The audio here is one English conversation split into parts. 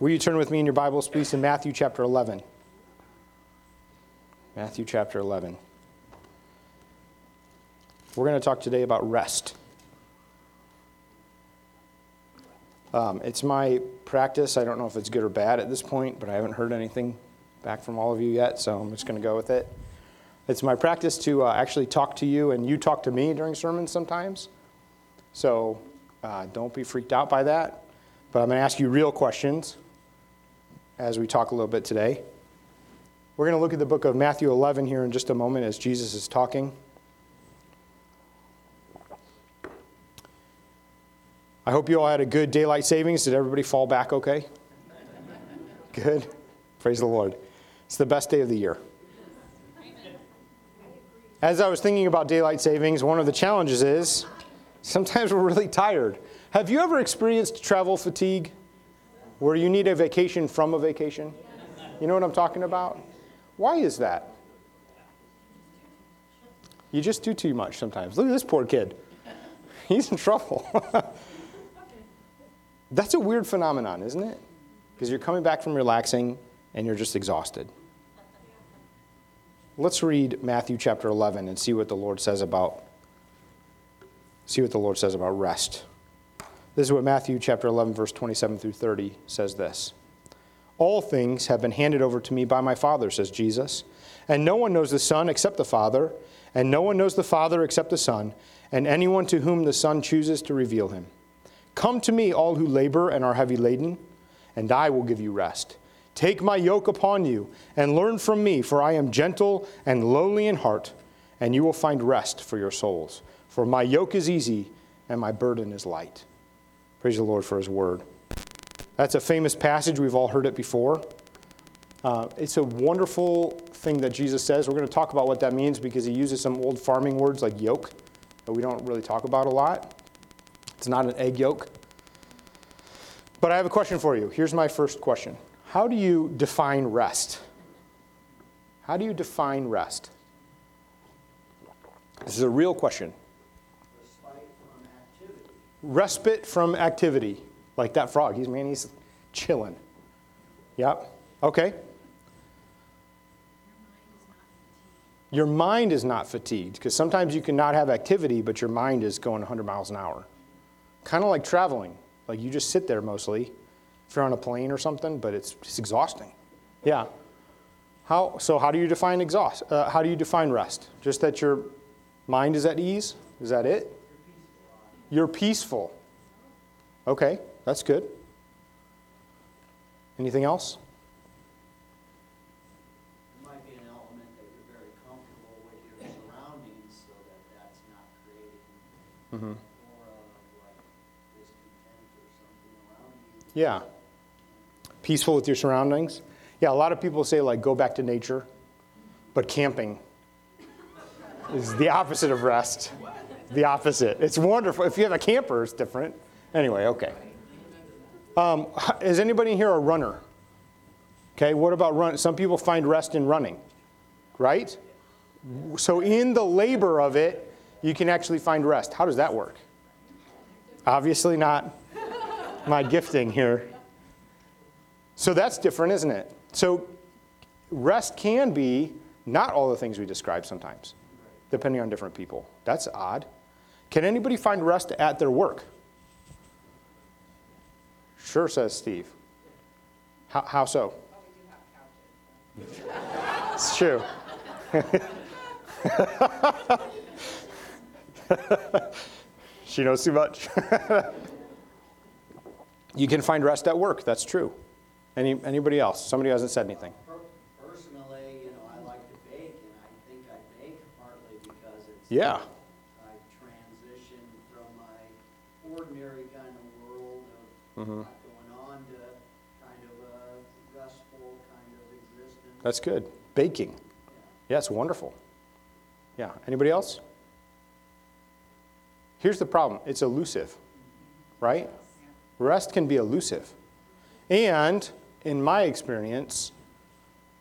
Will you turn with me in your Bibles, please, to Matthew chapter 11? Matthew chapter 11. We're going to talk today about rest. Um, it's my practice. I don't know if it's good or bad at this point, but I haven't heard anything back from all of you yet, so I'm just going to go with it. It's my practice to uh, actually talk to you, and you talk to me during sermons sometimes. So uh, don't be freaked out by that. But I'm going to ask you real questions as we talk a little bit today. We're going to look at the book of Matthew 11 here in just a moment as Jesus is talking. I hope you all had a good daylight savings. Did everybody fall back okay? Good. Praise the Lord. It's the best day of the year. As I was thinking about daylight savings, one of the challenges is sometimes we're really tired. Have you ever experienced travel fatigue where you need a vacation from a vacation? You know what I'm talking about? Why is that? You just do too much sometimes. Look at this poor kid. He's in trouble. That's a weird phenomenon, isn't it? Because you're coming back from relaxing and you're just exhausted. Let's read Matthew chapter 11 and see what the Lord says about see what the Lord says about rest. This is what Matthew chapter 11 verse 27 through 30 says this. All things have been handed over to me by my Father, says Jesus. And no one knows the Son except the Father, and no one knows the Father except the Son, and anyone to whom the Son chooses to reveal him. Come to me, all who labor and are heavy laden, and I will give you rest. Take my yoke upon you and learn from me, for I am gentle and lowly in heart, and you will find rest for your souls. For my yoke is easy and my burden is light. Praise the Lord for his word. That's a famous passage. We've all heard it before. Uh, it's a wonderful thing that Jesus says. We're going to talk about what that means because he uses some old farming words like yoke that we don't really talk about a lot. It's not an egg yolk. But I have a question for you. Here's my first question How do you define rest? How do you define rest? This is a real question. Respite from activity. Like that frog. He's man, he's chilling. Yep. Okay. Your mind is not fatigued because sometimes you can not have activity, but your mind is going 100 miles an hour. Kind of like traveling. Like you just sit there mostly if you're on a plane or something, but it's, it's exhausting. Yeah. How, so how do you define exhaust? Uh, how do you define rest? Just that your mind is at ease? Is that it? You're peaceful. Okay, that's good. Anything else? It might be an element that you're very comfortable with your surroundings so that that's not creating Mm-hmm. more of like discontent or something around you. Yeah. Peaceful with your surroundings. Yeah, a lot of people say, like, go back to nature, but camping is the opposite of rest. The opposite. It's wonderful. If you have a camper, it's different. Anyway, okay. Um, is anybody here a runner? Okay, what about run? Some people find rest in running, right? So, in the labor of it, you can actually find rest. How does that work? Obviously, not my gifting here. So, that's different, isn't it? So, rest can be not all the things we describe sometimes, depending on different people. That's odd. Can anybody find rest at their work? Sure, says Steve. How, how so? It's true. she knows too much. you can find rest at work. That's true. Any, anybody else? Somebody hasn't said anything. Personally, you know, I like to bake and I think I bake partly because it's. Yeah. I transition from my ordinary kind of Mhm. going on to kind of a restful kind of existence. That's good. Baking. Yeah, it's wonderful. Yeah. Anybody else? Here's the problem it's elusive, right? Rest can be elusive. And in my experience,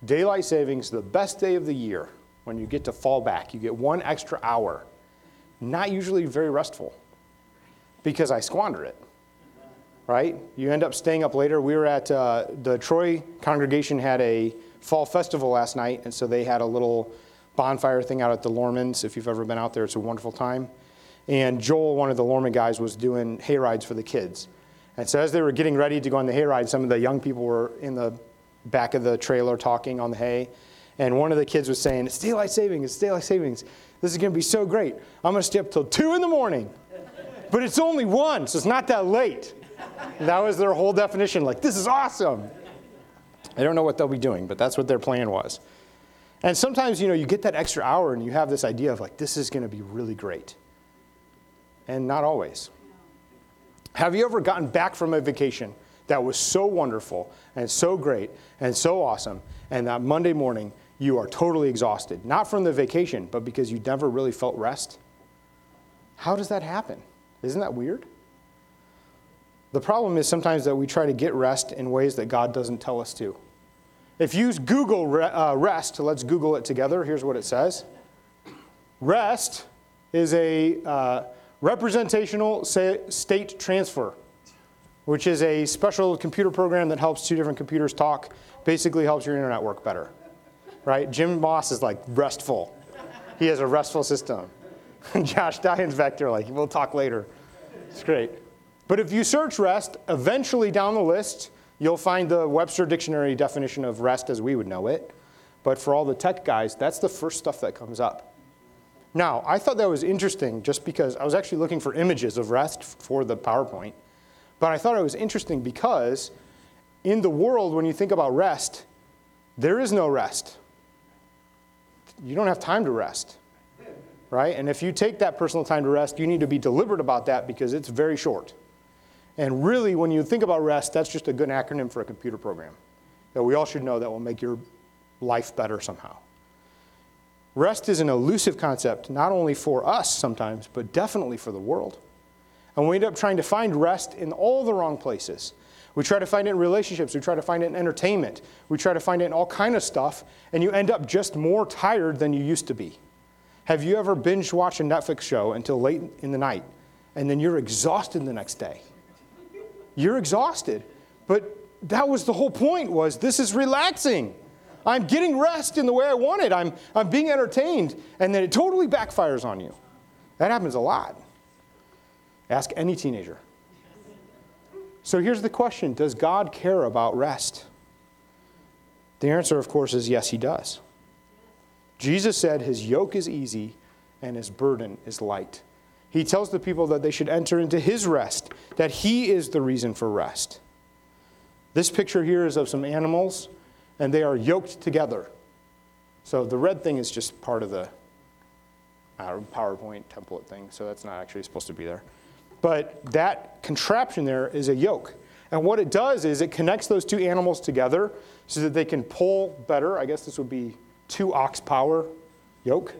daylight savings the best day of the year when you get to fall back. You get one extra hour. Not usually very restful because I squander it. Right? You end up staying up later. We were at uh, the Troy congregation had a fall festival last night, and so they had a little bonfire thing out at the Lormans. If you've ever been out there, it's a wonderful time. And Joel, one of the Lorman guys, was doing hay rides for the kids. And so as they were getting ready to go on the hay ride, some of the young people were in the back of the trailer talking on the hay. And one of the kids was saying, It's daylight savings, it's daylight savings. This is going to be so great. I'm going to stay up till 2 in the morning. But it's only 1, so it's not that late. That was their whole definition like, this is awesome. I don't know what they'll be doing, but that's what their plan was. And sometimes, you know, you get that extra hour and you have this idea of like, this is going to be really great. And not always. Have you ever gotten back from a vacation that was so wonderful and so great and so awesome, and that Monday morning you are totally exhausted? Not from the vacation, but because you never really felt rest? How does that happen? Isn't that weird? The problem is sometimes that we try to get rest in ways that God doesn't tell us to. If you use Google uh, rest, let's Google it together. Here's what it says Rest is a uh, representational state transfer, which is a special computer program that helps two different computers talk, basically helps your internet work better. Right? Jim Moss is like restful. He has a restful system. Josh Dion's back there like, we'll talk later. It's great. But if you search rest, eventually down the list, you'll find the Webster Dictionary definition of rest as we would know it. But for all the tech guys, that's the first stuff that comes up. Now, I thought that was interesting just because I was actually looking for images of rest for the PowerPoint. But I thought it was interesting because in the world, when you think about rest, there is no rest. You don't have time to rest, right? And if you take that personal time to rest, you need to be deliberate about that because it's very short. And really, when you think about REST, that's just a good acronym for a computer program that we all should know that will make your life better somehow. Rest is an elusive concept, not only for us sometimes, but definitely for the world. And we end up trying to find rest in all the wrong places. We try to find it in relationships, we try to find it in entertainment, we try to find it in all kind of stuff, and you end up just more tired than you used to be. Have you ever binge watched a Netflix show until late in the night, and then you're exhausted the next day? You're exhausted. But that was the whole point was this is relaxing. I'm getting rest in the way I want it. I'm, I'm being entertained. And then it totally backfires on you. That happens a lot. Ask any teenager. So here's the question Does God care about rest? The answer, of course, is yes, he does. Jesus said his yoke is easy and his burden is light. He tells the people that they should enter into his rest, that he is the reason for rest. This picture here is of some animals, and they are yoked together. So the red thing is just part of the uh, PowerPoint template thing, so that's not actually supposed to be there. But that contraption there is a yoke. And what it does is it connects those two animals together so that they can pull better. I guess this would be two ox power yoke.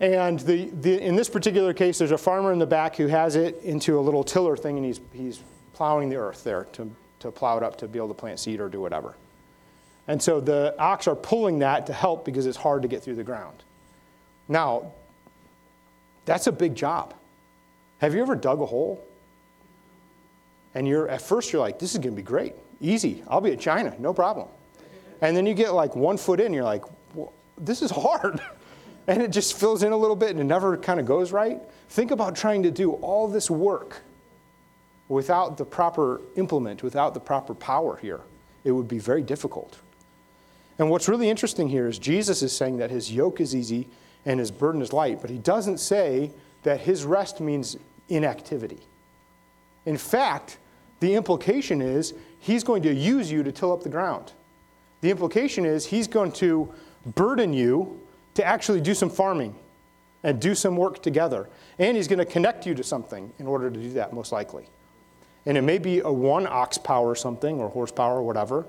And the, the, in this particular case, there's a farmer in the back who has it into a little tiller thing, and he's, he's plowing the earth there to, to plow it up to be able to plant seed or do whatever. And so the ox are pulling that to help because it's hard to get through the ground. Now, that's a big job. Have you ever dug a hole? And you're at first you're like, this is going to be great, easy. I'll be at China, no problem. And then you get like one foot in, you're like, well, this is hard. and it just fills in a little bit and it never kind of goes right. Think about trying to do all this work without the proper implement, without the proper power here. It would be very difficult. And what's really interesting here is Jesus is saying that his yoke is easy and his burden is light, but he doesn't say that his rest means inactivity. In fact, the implication is he's going to use you to till up the ground. The implication is he's going to burden you to actually do some farming and do some work together. And he's going to connect you to something in order to do that, most likely. And it may be a one ox power something or horsepower or whatever,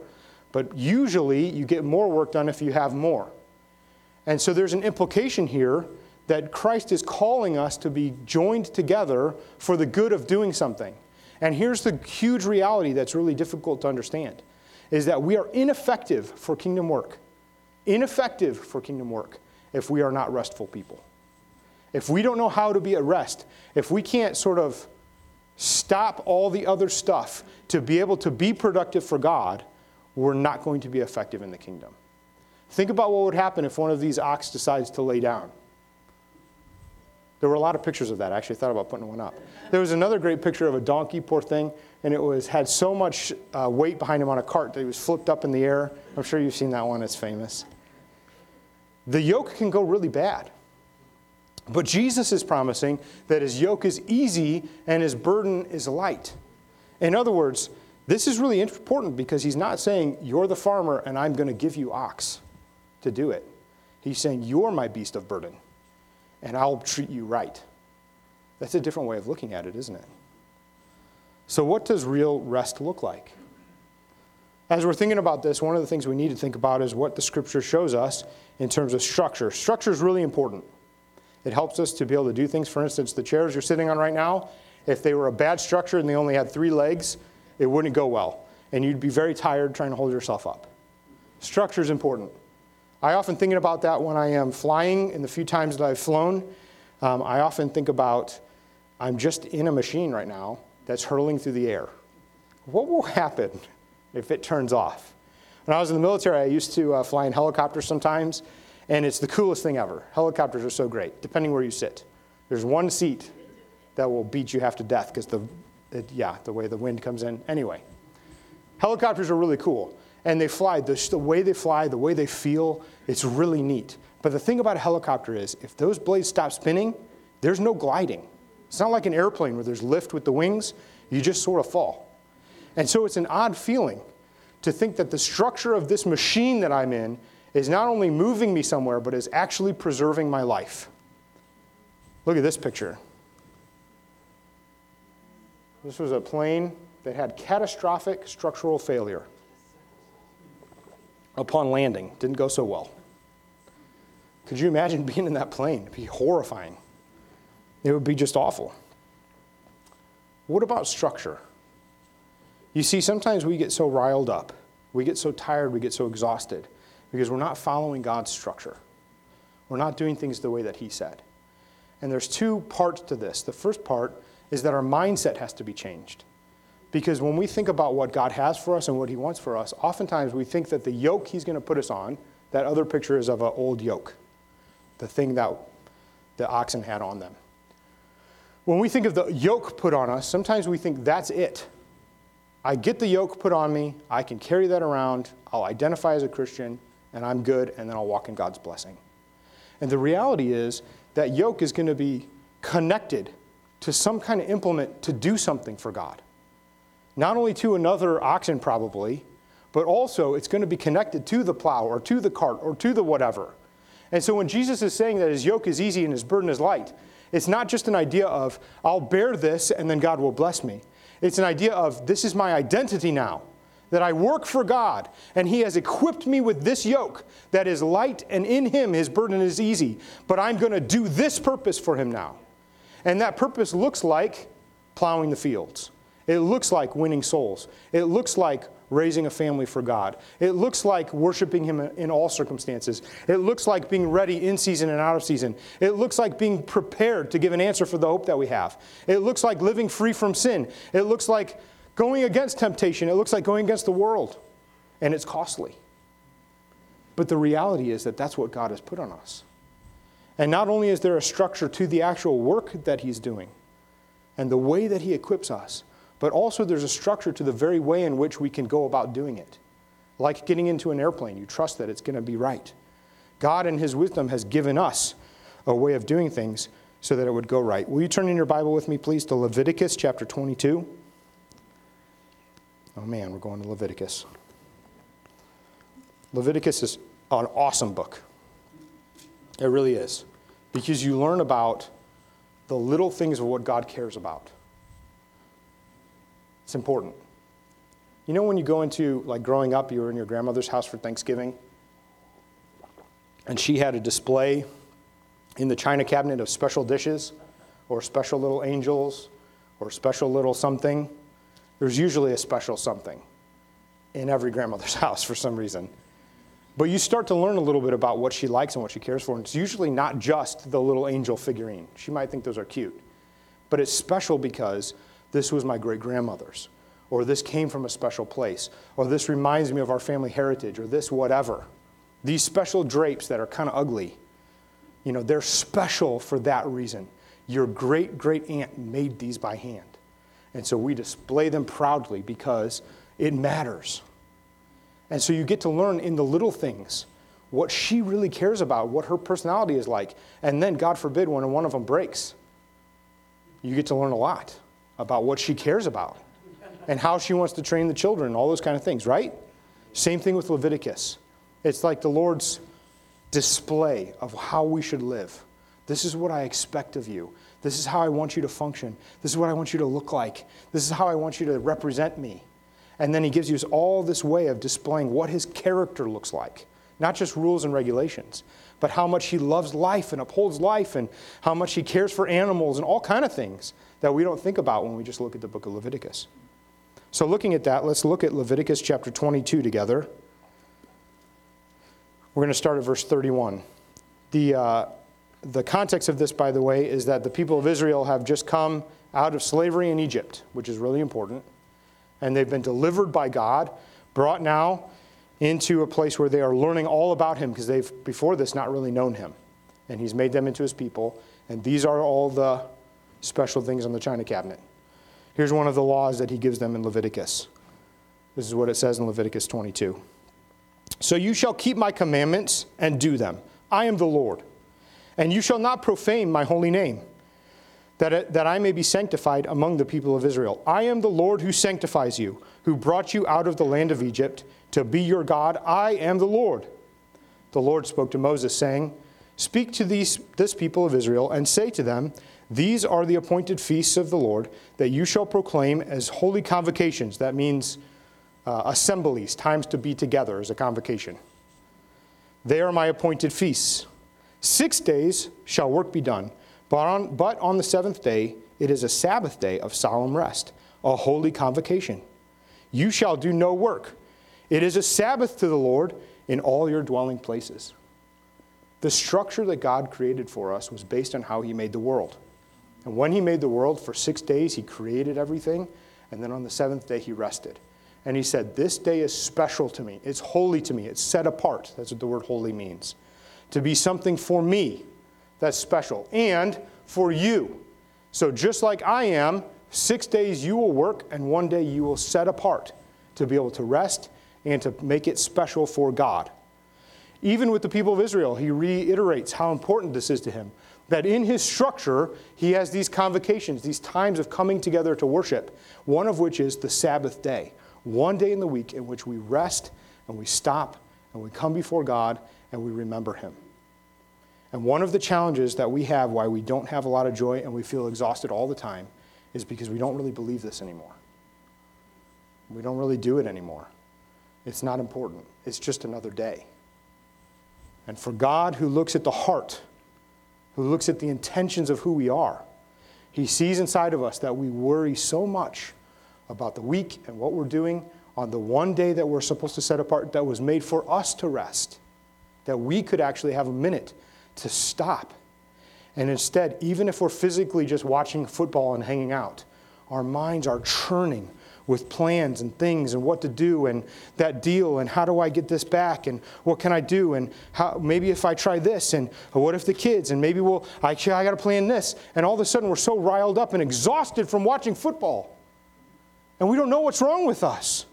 but usually you get more work done if you have more. And so there's an implication here that Christ is calling us to be joined together for the good of doing something. And here's the huge reality that's really difficult to understand is that we are ineffective for kingdom work. Ineffective for kingdom work if we are not restful people. If we don't know how to be at rest, if we can't sort of stop all the other stuff to be able to be productive for God, we're not going to be effective in the kingdom. Think about what would happen if one of these ox decides to lay down. There were a lot of pictures of that. I actually thought about putting one up. There was another great picture of a donkey, poor thing, and it was had so much uh, weight behind him on a cart that he was flipped up in the air. I'm sure you've seen that one. It's famous. The yoke can go really bad. But Jesus is promising that his yoke is easy and his burden is light. In other words, this is really important because he's not saying, You're the farmer and I'm going to give you ox to do it. He's saying, You're my beast of burden and I'll treat you right. That's a different way of looking at it, isn't it? So, what does real rest look like? As we're thinking about this, one of the things we need to think about is what the scripture shows us in terms of structure. Structure is really important. It helps us to be able to do things. For instance, the chairs you're sitting on right now, if they were a bad structure and they only had three legs, it wouldn't go well. And you'd be very tired trying to hold yourself up. Structure is important. I often think about that when I am flying, in the few times that I've flown. Um, I often think about I'm just in a machine right now that's hurtling through the air. What will happen if it turns off? When I was in the military, I used to uh, fly in helicopters sometimes, and it's the coolest thing ever. Helicopters are so great, depending where you sit. There's one seat that will beat you half to death because the, it, yeah, the way the wind comes in. Anyway, helicopters are really cool and they fly. The, the way they fly, the way they feel, it's really neat. But the thing about a helicopter is, if those blades stop spinning, there's no gliding. It's not like an airplane where there's lift with the wings, you just sort of fall. And so it's an odd feeling to think that the structure of this machine that I'm in is not only moving me somewhere, but is actually preserving my life. Look at this picture. This was a plane that had catastrophic structural failure upon landing. Didn't go so well. Could you imagine being in that plane? It'd be horrifying. It would be just awful. What about structure? You see, sometimes we get so riled up, we get so tired, we get so exhausted because we're not following God's structure. We're not doing things the way that He said. And there's two parts to this. The first part is that our mindset has to be changed. Because when we think about what God has for us and what He wants for us, oftentimes we think that the yoke He's going to put us on, that other picture is of an old yoke, the thing that the oxen had on them. When we think of the yoke put on us, sometimes we think that's it. I get the yoke put on me, I can carry that around, I'll identify as a Christian, and I'm good, and then I'll walk in God's blessing. And the reality is that yoke is going to be connected to some kind of implement to do something for God not only to another oxen, probably, but also it's going to be connected to the plow or to the cart or to the whatever. And so when Jesus is saying that his yoke is easy and his burden is light, it's not just an idea of, I'll bear this and then God will bless me. It's an idea of, this is my identity now, that I work for God and he has equipped me with this yoke that is light and in him his burden is easy. But I'm going to do this purpose for him now. And that purpose looks like plowing the fields. It looks like winning souls. It looks like raising a family for God. It looks like worshiping Him in all circumstances. It looks like being ready in season and out of season. It looks like being prepared to give an answer for the hope that we have. It looks like living free from sin. It looks like going against temptation. It looks like going against the world. And it's costly. But the reality is that that's what God has put on us. And not only is there a structure to the actual work that He's doing and the way that He equips us, but also there's a structure to the very way in which we can go about doing it. Like getting into an airplane, you trust that it's going to be right. God, in His wisdom, has given us a way of doing things so that it would go right. Will you turn in your Bible with me, please, to Leviticus chapter 22? Oh man, we're going to Leviticus. Leviticus is an awesome book. It really is. Because you learn about the little things of what God cares about. It's important. You know, when you go into, like growing up, you were in your grandmother's house for Thanksgiving, and she had a display in the china cabinet of special dishes or special little angels or special little something. There's usually a special something in every grandmother's house for some reason. But you start to learn a little bit about what she likes and what she cares for. And it's usually not just the little angel figurine. She might think those are cute. But it's special because this was my great grandmother's, or this came from a special place, or this reminds me of our family heritage, or this whatever. These special drapes that are kind of ugly, you know, they're special for that reason. Your great great aunt made these by hand. And so we display them proudly because it matters. And so you get to learn in the little things what she really cares about, what her personality is like. And then, God forbid, when one of them breaks, you get to learn a lot about what she cares about and how she wants to train the children, all those kind of things, right? Same thing with Leviticus. It's like the Lord's display of how we should live. This is what I expect of you. This is how I want you to function. This is what I want you to look like. This is how I want you to represent me. And then he gives you all this way of displaying what his character looks like, not just rules and regulations, but how much he loves life and upholds life and how much he cares for animals and all kind of things that we don't think about when we just look at the book of Leviticus. So looking at that, let's look at Leviticus chapter 22 together. We're going to start at verse 31. The, uh, the context of this, by the way, is that the people of Israel have just come out of slavery in Egypt, which is really important. And they've been delivered by God, brought now into a place where they are learning all about Him because they've, before this, not really known Him. And He's made them into His people. And these are all the special things on the china cabinet. Here's one of the laws that He gives them in Leviticus. This is what it says in Leviticus 22. So you shall keep my commandments and do them. I am the Lord. And you shall not profane my holy name, that, it, that I may be sanctified among the people of Israel. I am the Lord who sanctifies you, who brought you out of the land of Egypt to be your God. I am the Lord. The Lord spoke to Moses, saying, Speak to these, this people of Israel and say to them, These are the appointed feasts of the Lord that you shall proclaim as holy convocations. That means uh, assemblies, times to be together as a convocation. They are my appointed feasts. Six days shall work be done, but on, but on the seventh day it is a Sabbath day of solemn rest, a holy convocation. You shall do no work. It is a Sabbath to the Lord in all your dwelling places. The structure that God created for us was based on how He made the world. And when He made the world for six days, He created everything, and then on the seventh day, He rested. And He said, This day is special to me. It's holy to me. It's set apart. That's what the word holy means to be something for me that's special and for you. So, just like I am, six days you will work, and one day you will set apart to be able to rest and to make it special for God. Even with the people of Israel, he reiterates how important this is to him. That in his structure, he has these convocations, these times of coming together to worship, one of which is the Sabbath day, one day in the week in which we rest and we stop and we come before God and we remember him. And one of the challenges that we have why we don't have a lot of joy and we feel exhausted all the time is because we don't really believe this anymore. We don't really do it anymore. It's not important, it's just another day. And for God, who looks at the heart, who looks at the intentions of who we are, He sees inside of us that we worry so much about the week and what we're doing on the one day that we're supposed to set apart that was made for us to rest, that we could actually have a minute to stop. And instead, even if we're physically just watching football and hanging out, our minds are churning with plans and things and what to do and that deal and how do I get this back and what can I do and how maybe if I try this and what if the kids and maybe we'll I, I got to plan this. And all of a sudden we're so riled up and exhausted from watching football. And we don't know what's wrong with us.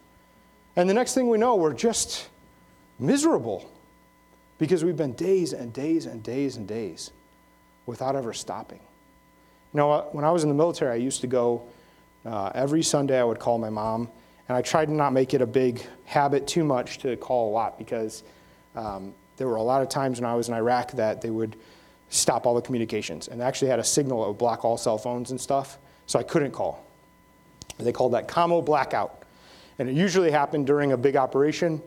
And the next thing we know we're just miserable because we've been days and days and days and days without ever stopping. You know, when I was in the military, I used to go uh, every Sunday, I would call my mom, and I tried to not make it a big habit too much to call a lot because um, there were a lot of times when I was in Iraq that they would stop all the communications and they actually had a signal that would block all cell phones and stuff, so I couldn't call. They called that commo blackout. And it usually happened during a big operation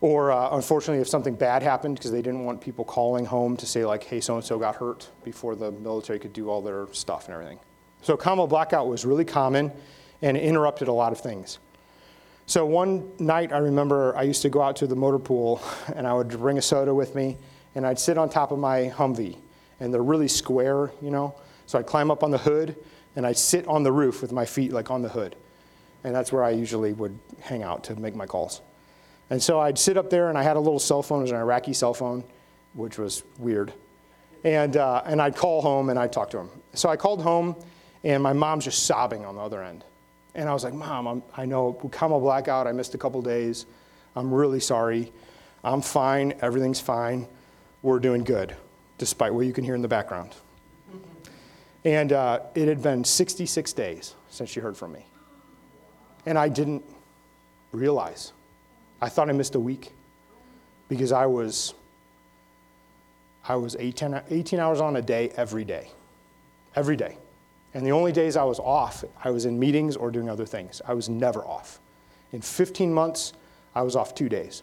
or uh, unfortunately, if something bad happened, because they didn't want people calling home to say, like, hey, so and so got hurt before the military could do all their stuff and everything. So, commo blackout was really common and interrupted a lot of things. So, one night I remember I used to go out to the motor pool and I would bring a soda with me and I'd sit on top of my Humvee. And they're really square, you know. So I'd climb up on the hood and I'd sit on the roof with my feet like on the hood. And that's where I usually would hang out to make my calls. And so I'd sit up there, and I had a little cell phone. It was an Iraqi cell phone, which was weird. And, uh, and I'd call home, and I'd talk to him. So I called home, and my mom's just sobbing on the other end. And I was like, Mom, I'm, I know, come a blackout. I missed a couple days. I'm really sorry. I'm fine. Everything's fine. We're doing good, despite what you can hear in the background. And uh, it had been 66 days since she heard from me. And I didn't realize. I thought I missed a week because I was, I was 18, 18 hours on a day every day. Every day. And the only days I was off, I was in meetings or doing other things. I was never off. In 15 months, I was off two days.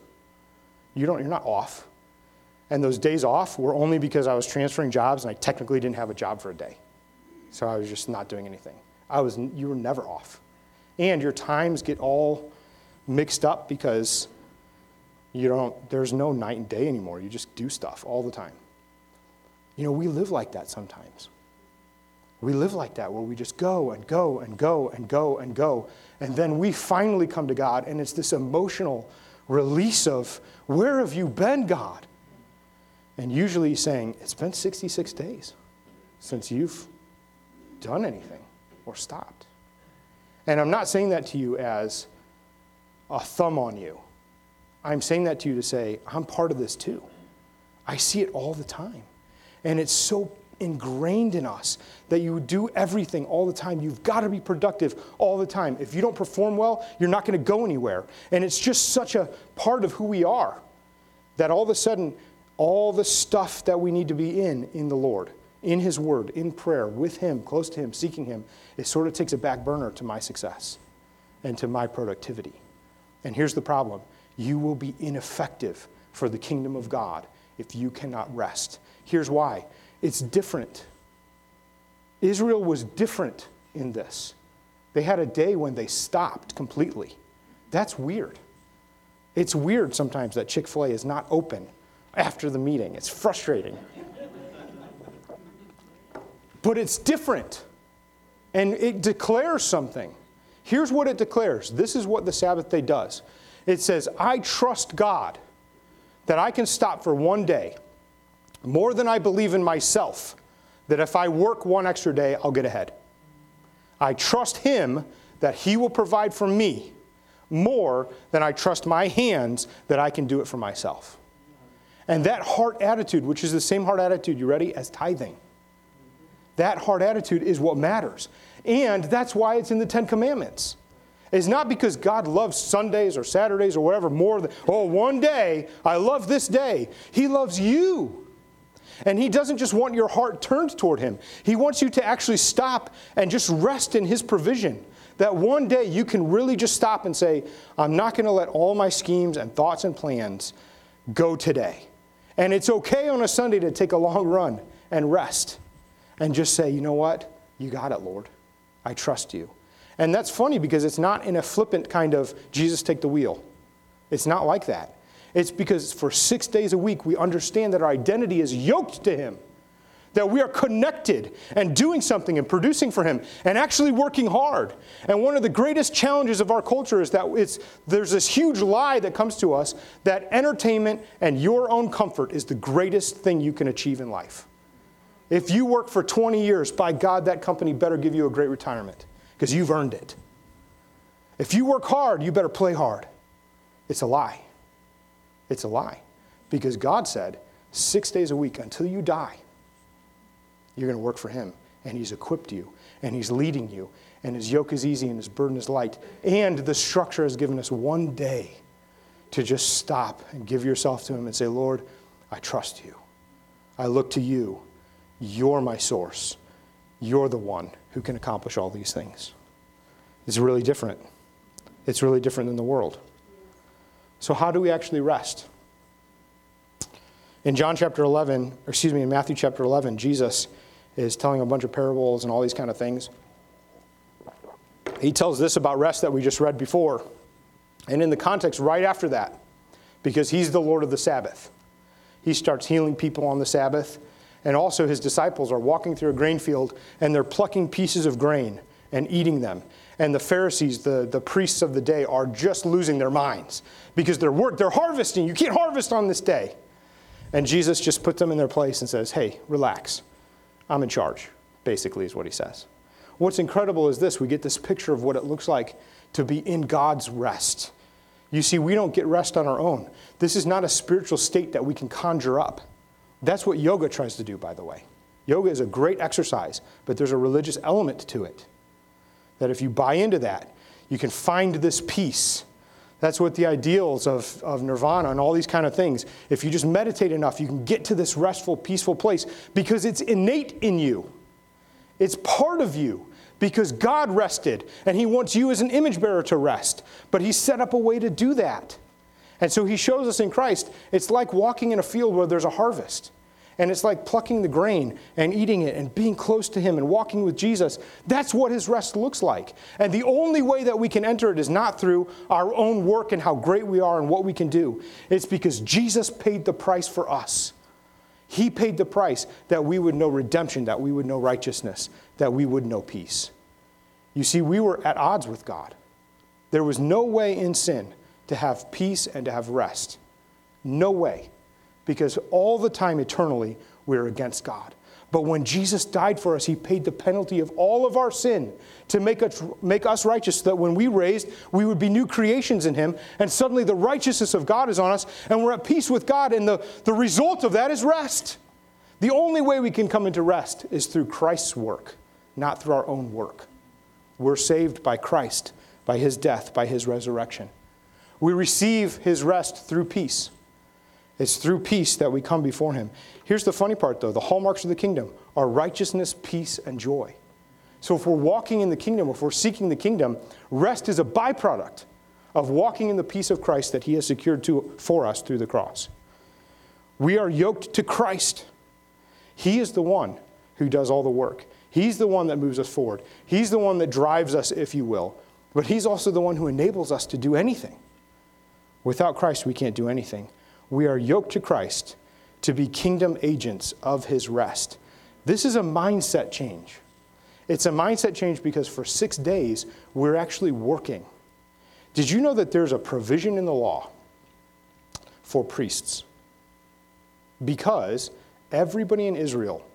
You don't, you're not off. And those days off were only because I was transferring jobs and I technically didn't have a job for a day. So I was just not doing anything. I was, you were never off. And your times get all mixed up because you don't, there's no night and day anymore. You just do stuff all the time. You know, we live like that sometimes. We live like that where we just go and go and go and go and go. And then we finally come to God, and it's this emotional release of, Where have you been, God? And usually saying, It's been 66 days since you've done anything or stopped. And I'm not saying that to you as a thumb on you. I'm saying that to you to say, I'm part of this too. I see it all the time. And it's so ingrained in us that you do everything all the time. You've got to be productive all the time. If you don't perform well, you're not going to go anywhere. And it's just such a part of who we are that all of a sudden, all the stuff that we need to be in, in the Lord, in His Word, in prayer, with Him, close to Him, seeking Him, it sort of takes a back burner to my success and to my productivity. And here's the problem you will be ineffective for the kingdom of God if you cannot rest. Here's why it's different. Israel was different in this. They had a day when they stopped completely. That's weird. It's weird sometimes that Chick fil A is not open after the meeting. It's frustrating. but it's different. And it declares something. Here's what it declares this is what the Sabbath day does it says, I trust God that I can stop for one day more than I believe in myself that if I work one extra day, I'll get ahead. I trust Him that He will provide for me more than I trust my hands that I can do it for myself. And that heart attitude, which is the same heart attitude, you ready, as tithing, that heart attitude is what matters. And that's why it's in the Ten Commandments. It's not because God loves Sundays or Saturdays or whatever more than, oh, one day, I love this day. He loves you. And He doesn't just want your heart turned toward Him, He wants you to actually stop and just rest in His provision. That one day you can really just stop and say, I'm not going to let all my schemes and thoughts and plans go today. And it's okay on a Sunday to take a long run and rest and just say, you know what? You got it, Lord. I trust you. And that's funny because it's not in a flippant kind of Jesus take the wheel. It's not like that. It's because for six days a week, we understand that our identity is yoked to Him, that we are connected and doing something and producing for Him and actually working hard. And one of the greatest challenges of our culture is that it's, there's this huge lie that comes to us that entertainment and your own comfort is the greatest thing you can achieve in life. If you work for 20 years, by God, that company better give you a great retirement because you've earned it. If you work hard, you better play hard. It's a lie. It's a lie. Because God said, six days a week until you die, you're going to work for Him. And He's equipped you, and He's leading you, and His yoke is easy, and His burden is light. And the structure has given us one day to just stop and give yourself to Him and say, Lord, I trust you. I look to you. You're my source. You're the one who can accomplish all these things. It's really different. It's really different than the world. So, how do we actually rest? In John chapter 11, or excuse me, in Matthew chapter 11, Jesus is telling a bunch of parables and all these kind of things. He tells this about rest that we just read before. And in the context right after that, because he's the Lord of the Sabbath, he starts healing people on the Sabbath. And also, his disciples are walking through a grain field and they're plucking pieces of grain and eating them. And the Pharisees, the, the priests of the day, are just losing their minds because they're, they're harvesting. You can't harvest on this day. And Jesus just puts them in their place and says, Hey, relax. I'm in charge, basically, is what he says. What's incredible is this we get this picture of what it looks like to be in God's rest. You see, we don't get rest on our own. This is not a spiritual state that we can conjure up. That's what yoga tries to do, by the way. Yoga is a great exercise, but there's a religious element to it. That if you buy into that, you can find this peace. That's what the ideals of, of nirvana and all these kind of things. If you just meditate enough, you can get to this restful, peaceful place because it's innate in you. It's part of you because God rested and He wants you as an image bearer to rest. But He set up a way to do that. And so He shows us in Christ it's like walking in a field where there's a harvest. And it's like plucking the grain and eating it and being close to Him and walking with Jesus. That's what His rest looks like. And the only way that we can enter it is not through our own work and how great we are and what we can do. It's because Jesus paid the price for us. He paid the price that we would know redemption, that we would know righteousness, that we would know peace. You see, we were at odds with God. There was no way in sin to have peace and to have rest. No way. Because all the time, eternally, we're against God. But when Jesus died for us, he paid the penalty of all of our sin to make us, make us righteous, so that when we raised, we would be new creations in him. And suddenly the righteousness of God is on us, and we're at peace with God. And the, the result of that is rest. The only way we can come into rest is through Christ's work, not through our own work. We're saved by Christ, by his death, by his resurrection. We receive his rest through peace. It's through peace that we come before him. Here's the funny part, though the hallmarks of the kingdom are righteousness, peace, and joy. So if we're walking in the kingdom, if we're seeking the kingdom, rest is a byproduct of walking in the peace of Christ that he has secured to, for us through the cross. We are yoked to Christ. He is the one who does all the work. He's the one that moves us forward. He's the one that drives us, if you will. But He's also the one who enables us to do anything. Without Christ, we can't do anything. We are yoked to Christ to be kingdom agents of His rest. This is a mindset change. It's a mindset change because for six days, we're actually working. Did you know that there's a provision in the law for priests? Because everybody in Israel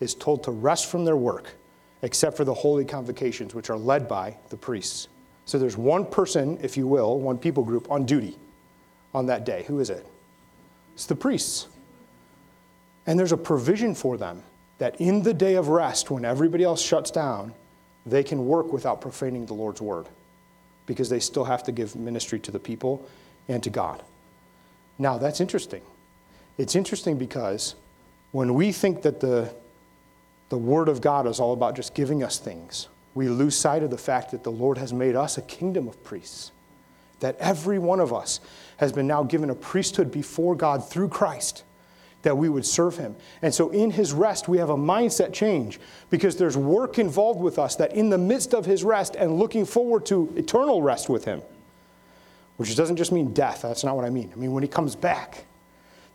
is told to rest from their work, except for the holy convocations, which are led by the priests. So there's one person, if you will, one people group on duty on that day. Who is it? It's the priests. And there's a provision for them that in the day of rest, when everybody else shuts down, they can work without profaning the Lord's word because they still have to give ministry to the people and to God. Now, that's interesting. It's interesting because when we think that the the Word of God is all about just giving us things. We lose sight of the fact that the Lord has made us a kingdom of priests, that every one of us has been now given a priesthood before God through Christ, that we would serve Him. And so in His rest, we have a mindset change because there's work involved with us that in the midst of His rest and looking forward to eternal rest with Him, which doesn't just mean death, that's not what I mean. I mean, when He comes back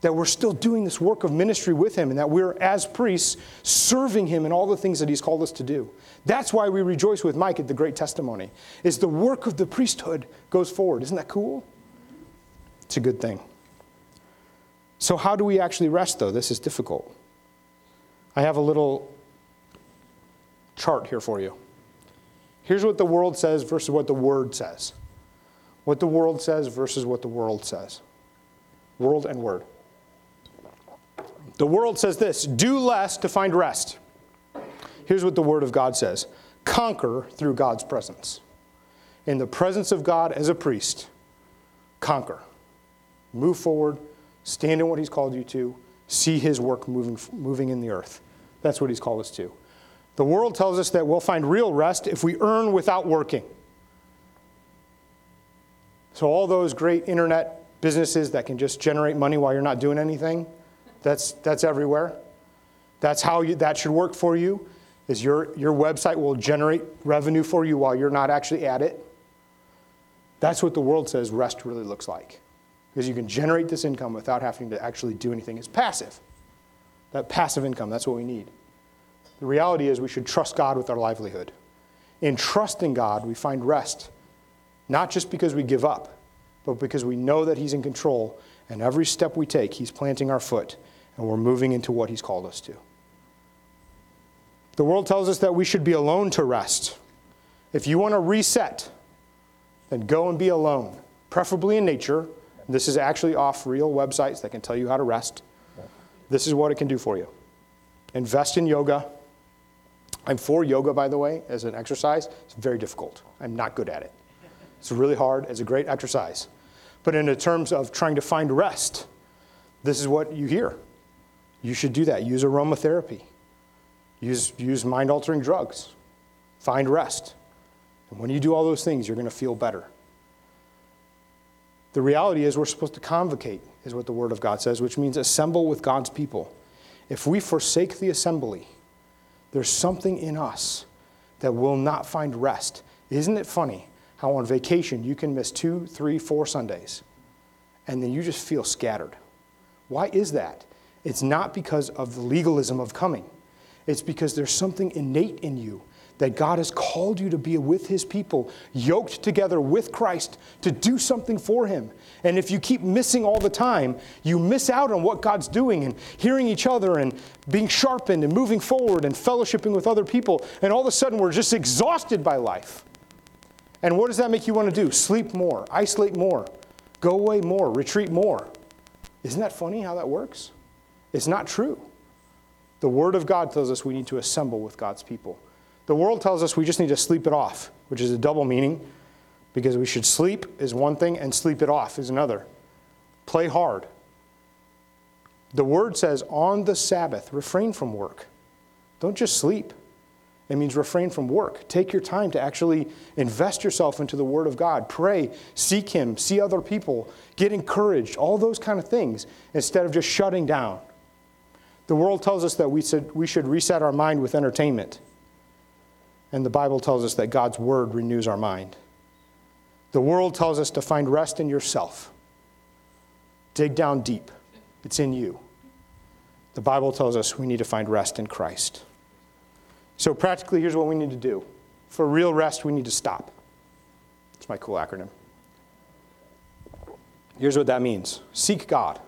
that we're still doing this work of ministry with Him and that we're, as priests, serving Him in all the things that He's called us to do. That's why we rejoice with Mike at the great testimony, is the work of the priesthood goes forward. Isn't that cool? It's a good thing. So, how do we actually rest, though? This is difficult. I have a little chart here for you. Here's what the world says versus what the Word says. What the world says versus what the world says. World and Word. The world says this do less to find rest. Here's what the Word of God says conquer through God's presence. In the presence of God as a priest, conquer. Move forward, stand in what He's called you to, see His work moving, moving in the earth. That's what He's called us to. The world tells us that we'll find real rest if we earn without working. So, all those great internet businesses that can just generate money while you're not doing anything, that's, that's everywhere. That's how you, that should work for you, is your, your website will generate revenue for you while you're not actually at it. That's what the world says rest really looks like. Because you can generate this income without having to actually do anything. It's passive. that passive income. That's what we need. The reality is we should trust God with our livelihood. In trusting God, we find rest, not just because we give up, but because we know that He's in control, and every step we take, He's planting our foot, and we're moving into what He's called us to. The world tells us that we should be alone to rest. If you want to reset, then go and be alone, preferably in nature. This is actually off real websites that can tell you how to rest. This is what it can do for you. Invest in yoga. I'm for yoga, by the way, as an exercise. It's very difficult. I'm not good at it. It's really hard. It's a great exercise. But in terms of trying to find rest, this is what you hear. You should do that. Use aromatherapy. Use, use mind altering drugs. Find rest. And when you do all those things, you're going to feel better. The reality is, we're supposed to convocate, is what the Word of God says, which means assemble with God's people. If we forsake the assembly, there's something in us that will not find rest. Isn't it funny how on vacation you can miss two, three, four Sundays and then you just feel scattered? Why is that? It's not because of the legalism of coming, it's because there's something innate in you that God has called you to be with His people, yoked together with Christ to do something for Him. And if you keep missing all the time, you miss out on what God's doing and hearing each other and being sharpened and moving forward and fellowshipping with other people. And all of a sudden, we're just exhausted by life. And what does that make you want to do? Sleep more, isolate more, go away more, retreat more. Isn't that funny how that works? It's not true. The Word of God tells us we need to assemble with God's people. The world tells us we just need to sleep it off, which is a double meaning because we should sleep is one thing and sleep it off is another. Play hard. The word says on the Sabbath, refrain from work. Don't just sleep. It means refrain from work. Take your time to actually invest yourself into the Word of God. Pray, seek Him, see other people, get encouraged, all those kind of things, instead of just shutting down. The world tells us that we should, we should reset our mind with entertainment. And the Bible tells us that God's word renews our mind. The world tells us to find rest in yourself. Dig down deep, it's in you. The Bible tells us we need to find rest in Christ. So, practically, here's what we need to do for real rest, we need to stop. It's my cool acronym. Here's what that means seek God.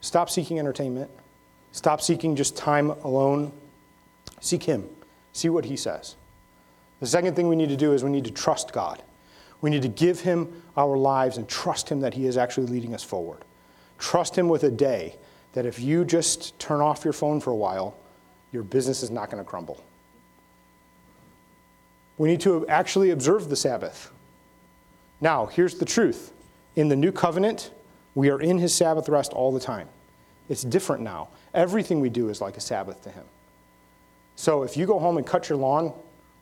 Stop seeking entertainment. Stop seeking just time alone. Seek Him. See what He says. The second thing we need to do is we need to trust God. We need to give Him our lives and trust Him that He is actually leading us forward. Trust Him with a day that if you just turn off your phone for a while, your business is not going to crumble. We need to actually observe the Sabbath. Now, here's the truth in the new covenant, we are in His Sabbath rest all the time. It's different now. Everything we do is like a Sabbath to Him. So if you go home and cut your lawn,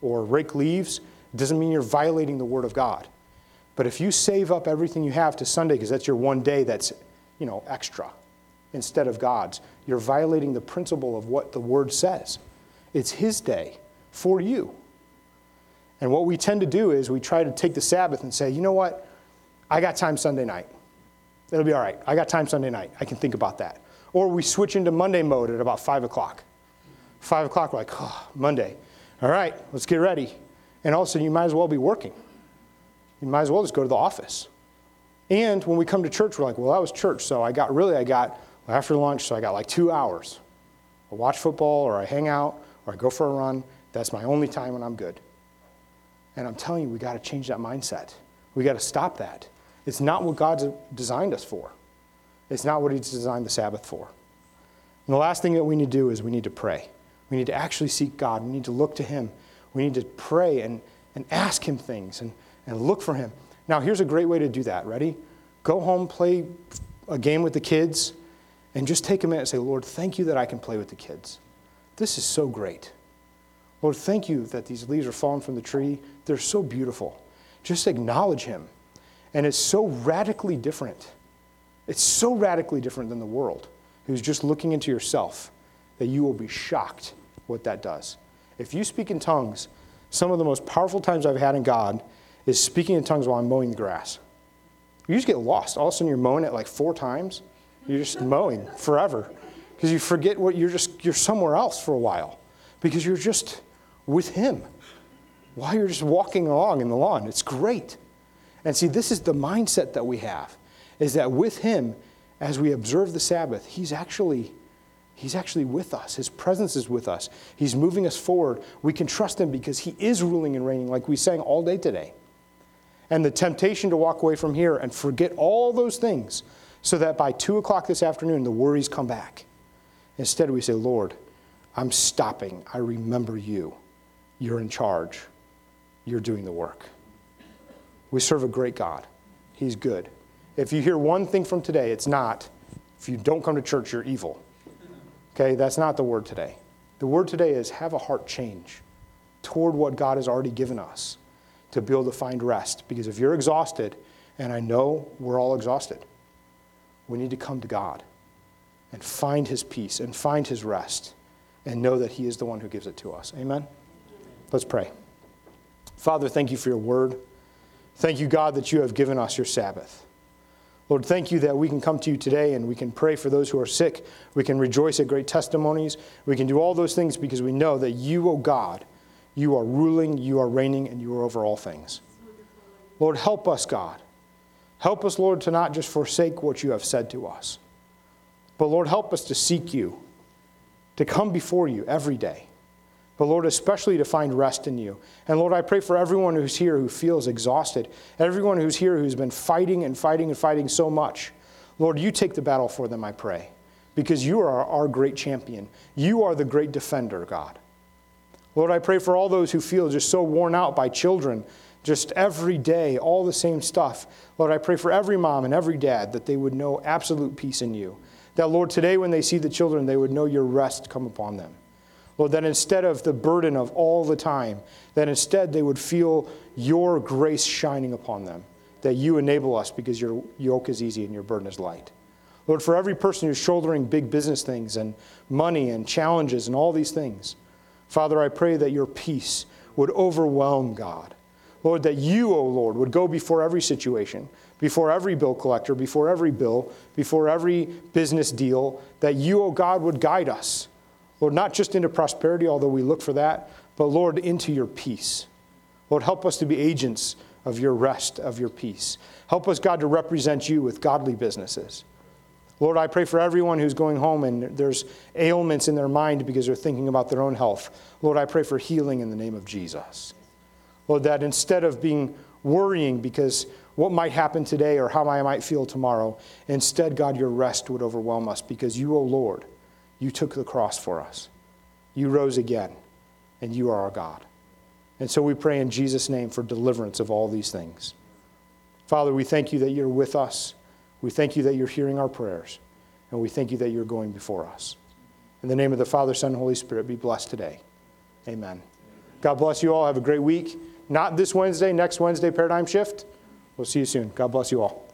or rake leaves, it doesn't mean you're violating the Word of God. But if you save up everything you have to Sunday because that's your one day that's, you know, extra instead of God's, you're violating the principle of what the Word says. It's His day for you. And what we tend to do is we try to take the Sabbath and say, you know what? I got time Sunday night. It'll be all right. I got time Sunday night. I can think about that. Or we switch into Monday mode at about 5 o'clock. 5 o'clock, we're like, oh, Monday. All right, let's get ready. And all of a sudden, you might as well be working. You might as well just go to the office. And when we come to church, we're like, well, that was church. So I got, really, I got after lunch, so I got like two hours. I watch football, or I hang out, or I go for a run. That's my only time when I'm good. And I'm telling you, we got to change that mindset. We got to stop that. It's not what God's designed us for, it's not what He's designed the Sabbath for. And the last thing that we need to do is we need to pray. We need to actually seek God. We need to look to Him. We need to pray and, and ask Him things and, and look for Him. Now, here's a great way to do that. Ready? Go home, play a game with the kids, and just take a minute and say, Lord, thank you that I can play with the kids. This is so great. Lord, thank you that these leaves are falling from the tree. They're so beautiful. Just acknowledge Him. And it's so radically different. It's so radically different than the world who's just looking into yourself that you will be shocked what that does. If you speak in tongues, some of the most powerful times I've had in God is speaking in tongues while I'm mowing the grass. You just get lost. All of a sudden, you're mowing it like four times. You're just mowing forever. Because you forget what you're just, you're somewhere else for a while because you're just with Him while you're just walking along in the lawn. It's great. And see, this is the mindset that we have is that with Him, as we observe the Sabbath, He's actually. He's actually with us. His presence is with us. He's moving us forward. We can trust Him because He is ruling and reigning, like we sang all day today. And the temptation to walk away from here and forget all those things so that by 2 o'clock this afternoon, the worries come back. Instead, we say, Lord, I'm stopping. I remember you. You're in charge. You're doing the work. We serve a great God. He's good. If you hear one thing from today, it's not, if you don't come to church, you're evil. Okay, that's not the word today. The word today is have a heart change toward what God has already given us to be able to find rest. Because if you're exhausted, and I know we're all exhausted, we need to come to God and find his peace and find his rest and know that he is the one who gives it to us. Amen? Let's pray. Father, thank you for your word. Thank you, God, that you have given us your Sabbath. Lord, thank you that we can come to you today and we can pray for those who are sick. We can rejoice at great testimonies. We can do all those things because we know that you, O oh God, you are ruling, you are reigning, and you are over all things. Lord, help us, God. Help us, Lord, to not just forsake what you have said to us, but Lord, help us to seek you, to come before you every day. But Lord, especially to find rest in you. And Lord, I pray for everyone who's here who feels exhausted, everyone who's here who's been fighting and fighting and fighting so much. Lord, you take the battle for them, I pray, because you are our great champion. You are the great defender, God. Lord, I pray for all those who feel just so worn out by children, just every day, all the same stuff. Lord, I pray for every mom and every dad that they would know absolute peace in you. That, Lord, today when they see the children, they would know your rest come upon them. Lord, that instead of the burden of all the time, that instead they would feel your grace shining upon them, that you enable us because your yoke is easy and your burden is light. Lord, for every person who's shouldering big business things and money and challenges and all these things, Father, I pray that your peace would overwhelm God. Lord, that you, O oh Lord, would go before every situation, before every bill collector, before every bill, before every business deal, that you, O oh God, would guide us Lord, not just into prosperity, although we look for that, but Lord, into your peace. Lord, help us to be agents of your rest, of your peace. Help us, God, to represent you with godly businesses. Lord, I pray for everyone who's going home and there's ailments in their mind because they're thinking about their own health. Lord, I pray for healing in the name of Jesus. Lord, that instead of being worrying because what might happen today or how I might feel tomorrow, instead, God, your rest would overwhelm us because you, O oh Lord, you took the cross for us. You rose again, and you are our God. And so we pray in Jesus' name for deliverance of all these things. Father, we thank you that you're with us. We thank you that you're hearing our prayers. And we thank you that you're going before us. In the name of the Father, Son, and Holy Spirit, be blessed today. Amen. God bless you all. Have a great week. Not this Wednesday, next Wednesday, paradigm shift. We'll see you soon. God bless you all.